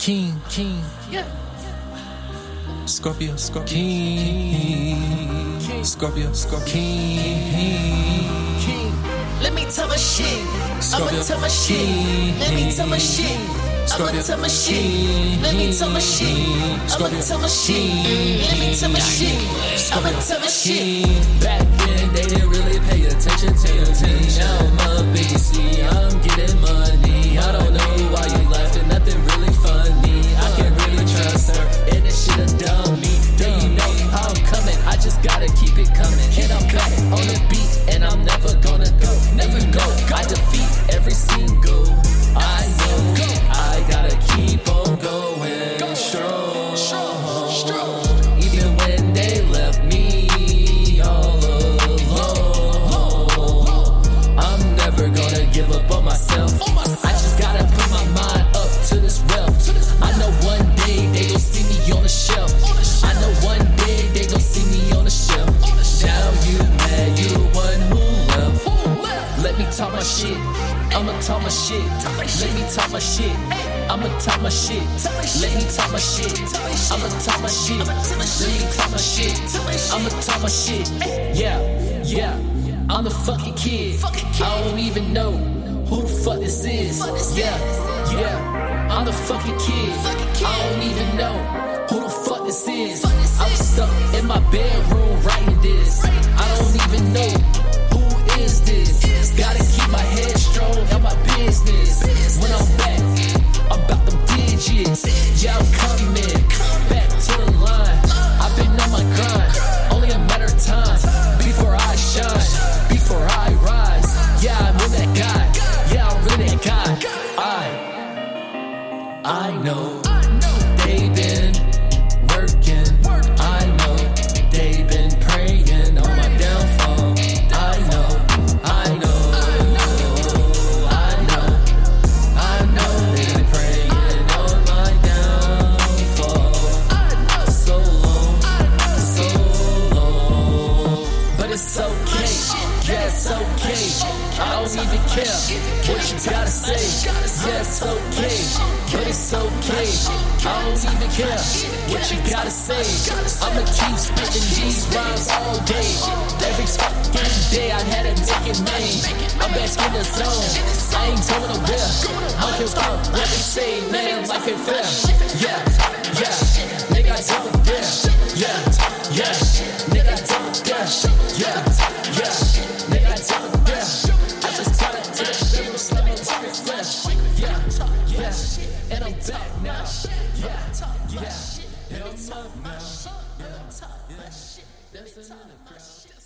King, King, Yeah. Scorpio, Scorpio, King, Scorpio, Scorpio, King. King. Let me tell my shit. I'ma tell my shit. Let me tell my shit. I'ma tell my shit. Let me tell my shit. I'ma tell my shit. Let me tell my shit. I'ma tell my shit. Back then, they didn't really pay attention to me. Now shit. I'ma talk my shit. Let me talk my shit. I'ma talk my shit. Let me talk my shit. I'ma talk my shit. Let me talk my shit. I'ma talk my shit. Yeah, yeah. I'm the fucking kid. I don't even know who the fuck this is. Yeah, yeah. I'm the fucking kid. I don't even know who the fuck this is. I was stuck in my bedroom I, I know they've been working. I don't even care what you gotta say. Yeah, it's okay, but it's okay. I don't even care what you gotta say. I'ma keep spitting these rhymes all day. Every fucking day I had a ticket name. I'm back in the zone. I ain't going nowhere. I don't fuck what they say, man. Life ain't fair. Yeah, talk yeah. And I'm up now. Yeah, yeah. That's another crowd.